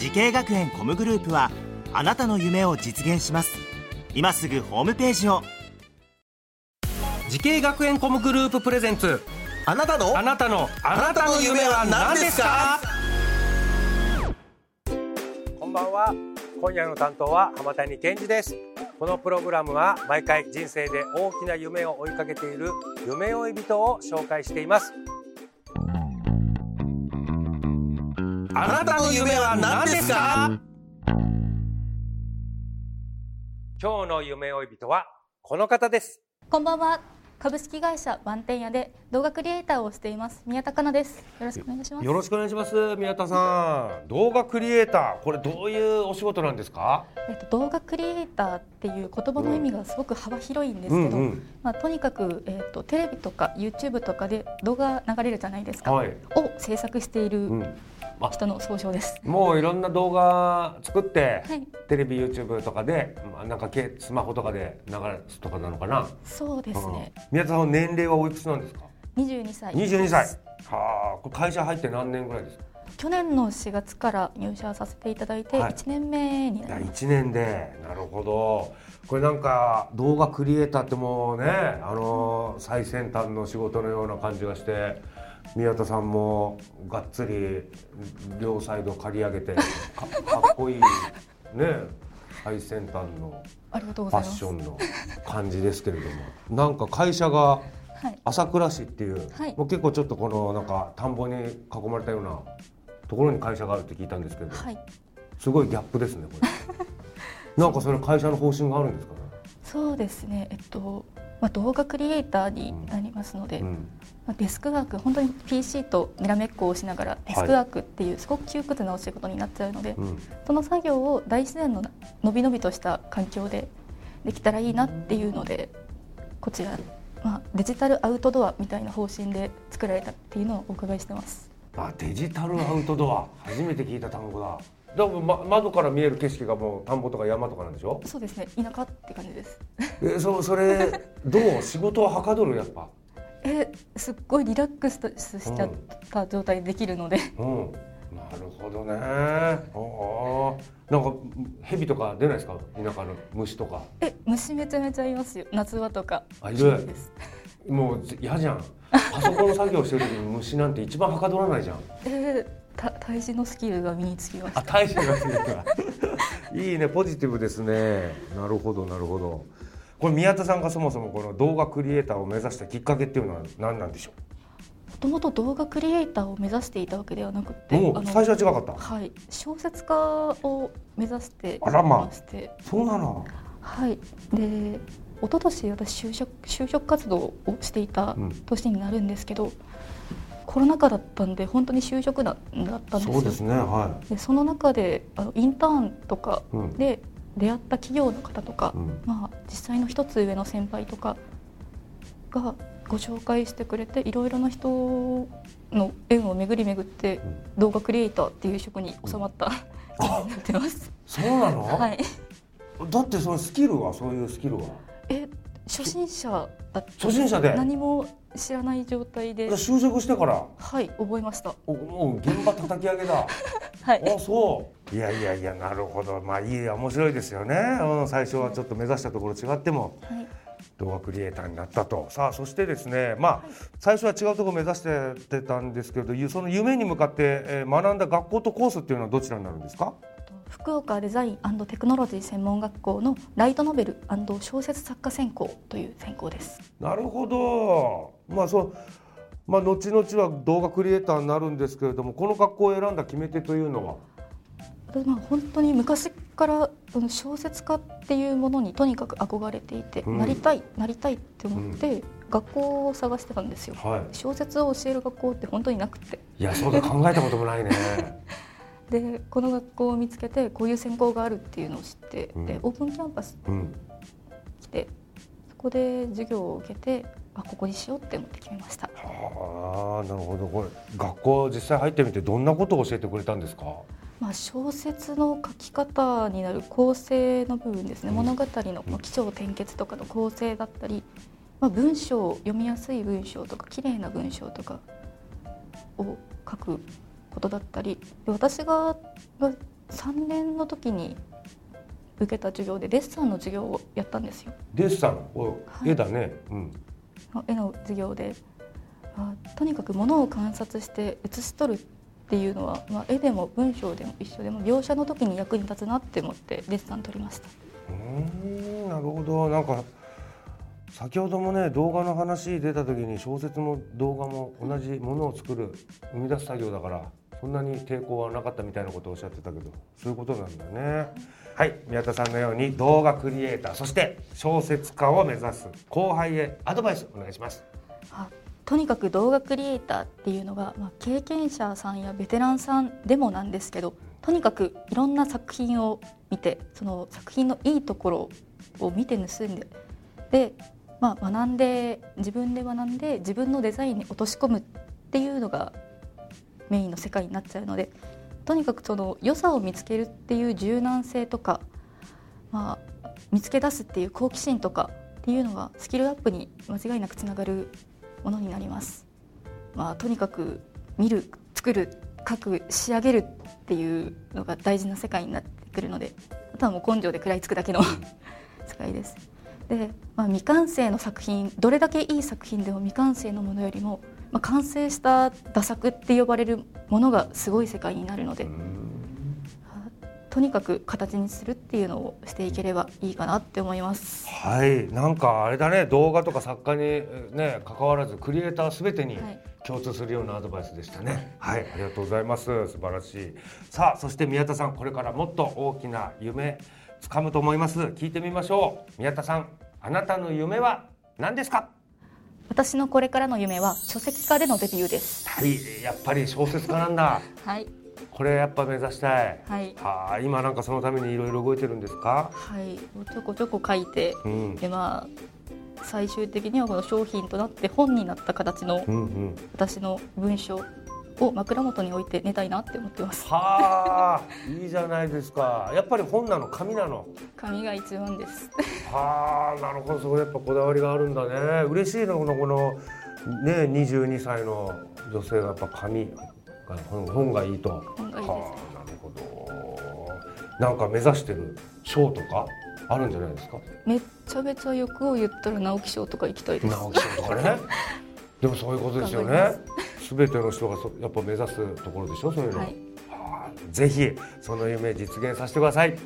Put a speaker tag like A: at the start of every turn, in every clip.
A: 滋慶学園 COMグループはあなたの夢を実現します。今すぐホームページを。
B: 滋慶学園 COMグループ presents。
C: あなたの？
B: あなたの。あなたの夢は何ですか？
D: こんばんは。今夜の担当は浜谷健二です。このプログラムは毎回人生で大きな夢を追いかけている夢追い人を紹介しています
B: あなたの夢は何ですか？
D: 今日の夢追い人はこの方です。
E: こんばんは。株式会社バンテン屋で動画クリエイターをしています。宮田香奈です。よろしくお願いします。
B: よろしくお願いします。宮田さん。動画クリエイターこれどういうお仕事なんですか？
E: えっと動画クリエイターっていう言葉の意味がすごく幅広いんですけど、
B: うんうん。
E: まあとにかくえっとテレビとか YouTube とかで動画流れるじゃないですか。
B: はい。
E: を制作している
B: うん
E: 人の総称です。
B: もういろんな動画作って、
E: はい。
B: テレビ YouTube とかで、まあ、なんかけスマホとかで流すとかなのかな、
E: そうですね。
B: うん。宮田さんは年齢はおいくつなんですか
E: ？22歳。
B: 22歳。はあこれ会社入って何年ぐらいですか？
E: 去年の4月から入社させていただいて
B: はい。
E: 1年目になります。
B: 1年で。なるほど。これなんか動画クリエイターってもうねあの最先端の仕事のような感じがして宮田さんもがっつり両サイド刈り上げてかかっこいいね最先端のファッショ。ンの感じですけれどもなんか会社が
E: はい。
B: 朝倉市っていう、
E: はい
B: もう結構ちょっとこのなんか田んぼに囲まれたようなところに会社があるって聞いたんですけど、
E: はい。
B: すごいギャップですねこれなんかそれ会社の方針があるんですかね？
E: そうですね、えっとまあ、動画クリエイターになりますので、
B: うん。
E: まあ、デスクワーク本当に PC とにらめっこをしながらデスクワークっていうすごく窮屈なお仕事になっちゃうので、
B: うん。
E: その作業を大自然ののびのびとした環境でできたらいいなっていうのでこちら、まあ、デジタルアウトドアみたいな方針で作られたっていうのをお伺いしてます。
B: あデジタルアウトドア。初めて聞いた単語だでも、ま、窓から見える景色がもう田んぼとか山とかなんでしょ？
E: そうですね。田舎って感じです。
B: えそそれどう？仕事ははかどるやっぱ？
E: えすっごいリラックスしちゃった状態でできるので、
B: うん。なるほどね。ああなんか蛇とか出ないですか？田舎の虫とか。
E: え虫めちゃめちゃいますよ。夏場とか。
B: あいる。もう嫌じゃん。パソコンの作業してる時に虫なんて一番はかどらないじゃん。
E: えー、た対峙のスキルが身につきました。
B: あ大使がついたいいねポジティブですね。なるほどなるほど。これ宮田さんがそもそもこの動画クリエイターを目指したきっかけっていうのは何なんでしょ
E: もともと動画クリエイターを目指していたわけではなくて
B: うもう最初は違かった？
E: はい。小説家を目指して
B: あらま
E: まして。
B: そうなの。
E: はい。で一昨年私就職就職活動をしていた
B: うん。
E: 年になるんですけど、コロナ禍だったんで本当に就職だだったんですよ。
B: そうですねは
E: でその中であのインターンとか
B: い、うん。
E: で出会った企業の方とか、
B: うん。
E: まあ、実際の一つ上の先輩とかがご紹介してくれていろいろな人の縁を巡り巡って動画クリエイターっていう職に収まった感じ になってます。
B: そうなの、
E: はい、
B: だってそのスキルはそういうスキルは？
E: え初心者だった。
B: 初心者で？
E: 何も知らない状態で。
B: 就職してから？
E: はい覚えました。
B: おもう現場叩き上げだ。
E: はい。
B: あそう。いやいやいやなるほど。まあいい面白いですよね、うん、最初はちょっと目指したところ違っても。
E: はい。
B: 動画クリエイターになったと。さあそしてですねまあ最初は違うところを目指してたんですけどその夢に向かってえー学んだ学校とコースっていうのはどちらになるんですか？
E: 福岡デザインテクノロジー専門学校のライトノベル小説作家専攻という専攻です。
B: なるほど。まあそうまあ後々は動画クリエイターになるんですけれどもこの学校を選んだ決め手というのは？
E: 私まあ本当に昔から小説家っていうものにとにかく憧れていて、
B: うん。
E: なりたいなりたいって思って、学校を探してたんですよ。
B: はい。
E: 小説を教える学校って本当になくて。
B: いやそうだ。考えたこともないね
E: でこの学校を見つけてこういう専攻があるっていうのを知って、
B: うん。
E: でオープンキャンパス
B: うん。
E: 来てそこで授業を受けてあここにしようって思って決めました。
B: はあなるほど。これ学校実際入ってみてどんなことを教えてくれたんですか？
E: まあ、小説の書き方になる構成の部分ですね、
B: うん。
E: 物語のまあ起承転結とかの構成だったり、まあ、文章読みやすい文章とか綺麗な文章とかを書くことだったりで私がが3年の時に受けた授業でデッサンの授業をやったんですよ。
B: デッサンお
E: はい。
B: 絵だね、うん。
E: 絵の授業で、まあ、とにかく物を観察して写し取るっていうのは、まあ、絵でも文章でも一緒でも描写の時に役に立つなって思ってデッサン取りました。
B: うーんなるほど。なんか先ほどもね動画の話出た時に小説も動画も同じものを作る生み出す作業だからそんなに抵抗はなかったみたいなことをおっしゃってたけどそういうことなんだね。はい宮田さんのように動画クリエイターそして小説家を目指す後輩へアドバイスお願いします。
E: あとにかく動画クリエイターっていうのが、まあ、経験者さんやベテランさんでもなんですけどとにかくいろんな作品を見てその作品のいいところを見て盗んでで、まあ、学んで自分で学んで自分のデザインに落とし込むっていうのがメインの世界になっちゃうのでとにかくその良さを見つけるっていう柔軟性とか、まあ、見つけ出すっていう好奇心とかっていうのがスキルアップに間違いなくつながるものになります。まあ、とにかく見る作る書く仕上げるっていうのが大事な世界になってくるのであとはもう根性で食らいつくだけの 世界です。で、まあ、未完成の作品どれだけいい作品でも未完成のものよりも、まあ、完成した打作って呼ばれるものがすごい世界になるのでとにかく形にするっていうのをしていければいいかなって思います。
B: はい。なんかあれだね。動画とか作家にえね関わらずクリエイターすべてに
E: はい。
B: 共通するようなアドバイスでしたね。はい。ありがとうございます。素晴らしい。さあそして宮田さん。これからもっと大きな夢掴むと思います。聞いてみましょう。宮田さんあなたの夢は何ですか？
E: 私のこれからの夢は書籍化でのデビューです。
B: はいやっぱり小説家なんだ。
E: はい、
B: これやっぱ目指したい。
E: はい、
B: はあ今なんかそのためにいろいろ動いてるんですか？
E: はい、ちょこちょこ書いて、
B: うん。
E: でまあ最終的にはこの商品となって本になった形の私の文章を枕元に置いて寝たいなって思ってます。
B: はあいいじゃないですか。やっぱり本なの紙なの？
E: 紙が一番です。
B: はあなるほどそこやっぱこだわりがあるんだね。嬉しいのこのこのね22歳の女性がやっぱ紙が本本がいいと。
E: 本がいいです。
B: はあなるほど。なんか目指してる賞とかあるんじゃないですか？
E: めっちゃめちゃ欲を言ったら直木賞とか行きたいです。
B: 直木賞とかね。でもそういうことですよね全ての人がそやっぱ目指すところでしょそういうの、
E: はい、
B: はあぜひその夢実現させてください
E: はい、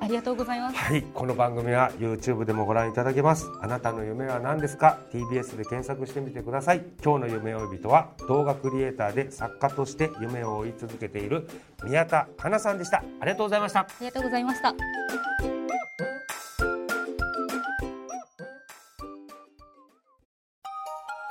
E: ありがとうございます。
B: はい、この番組は YouTube でもご覧いただけます。あなたの夢は何ですか ?TBS で検索してみてください。今日の夢追い人は動画クリエイターで作家として夢を追い続けている宮田香奈さんでした。ありがとうございました。
E: ありがとうございました。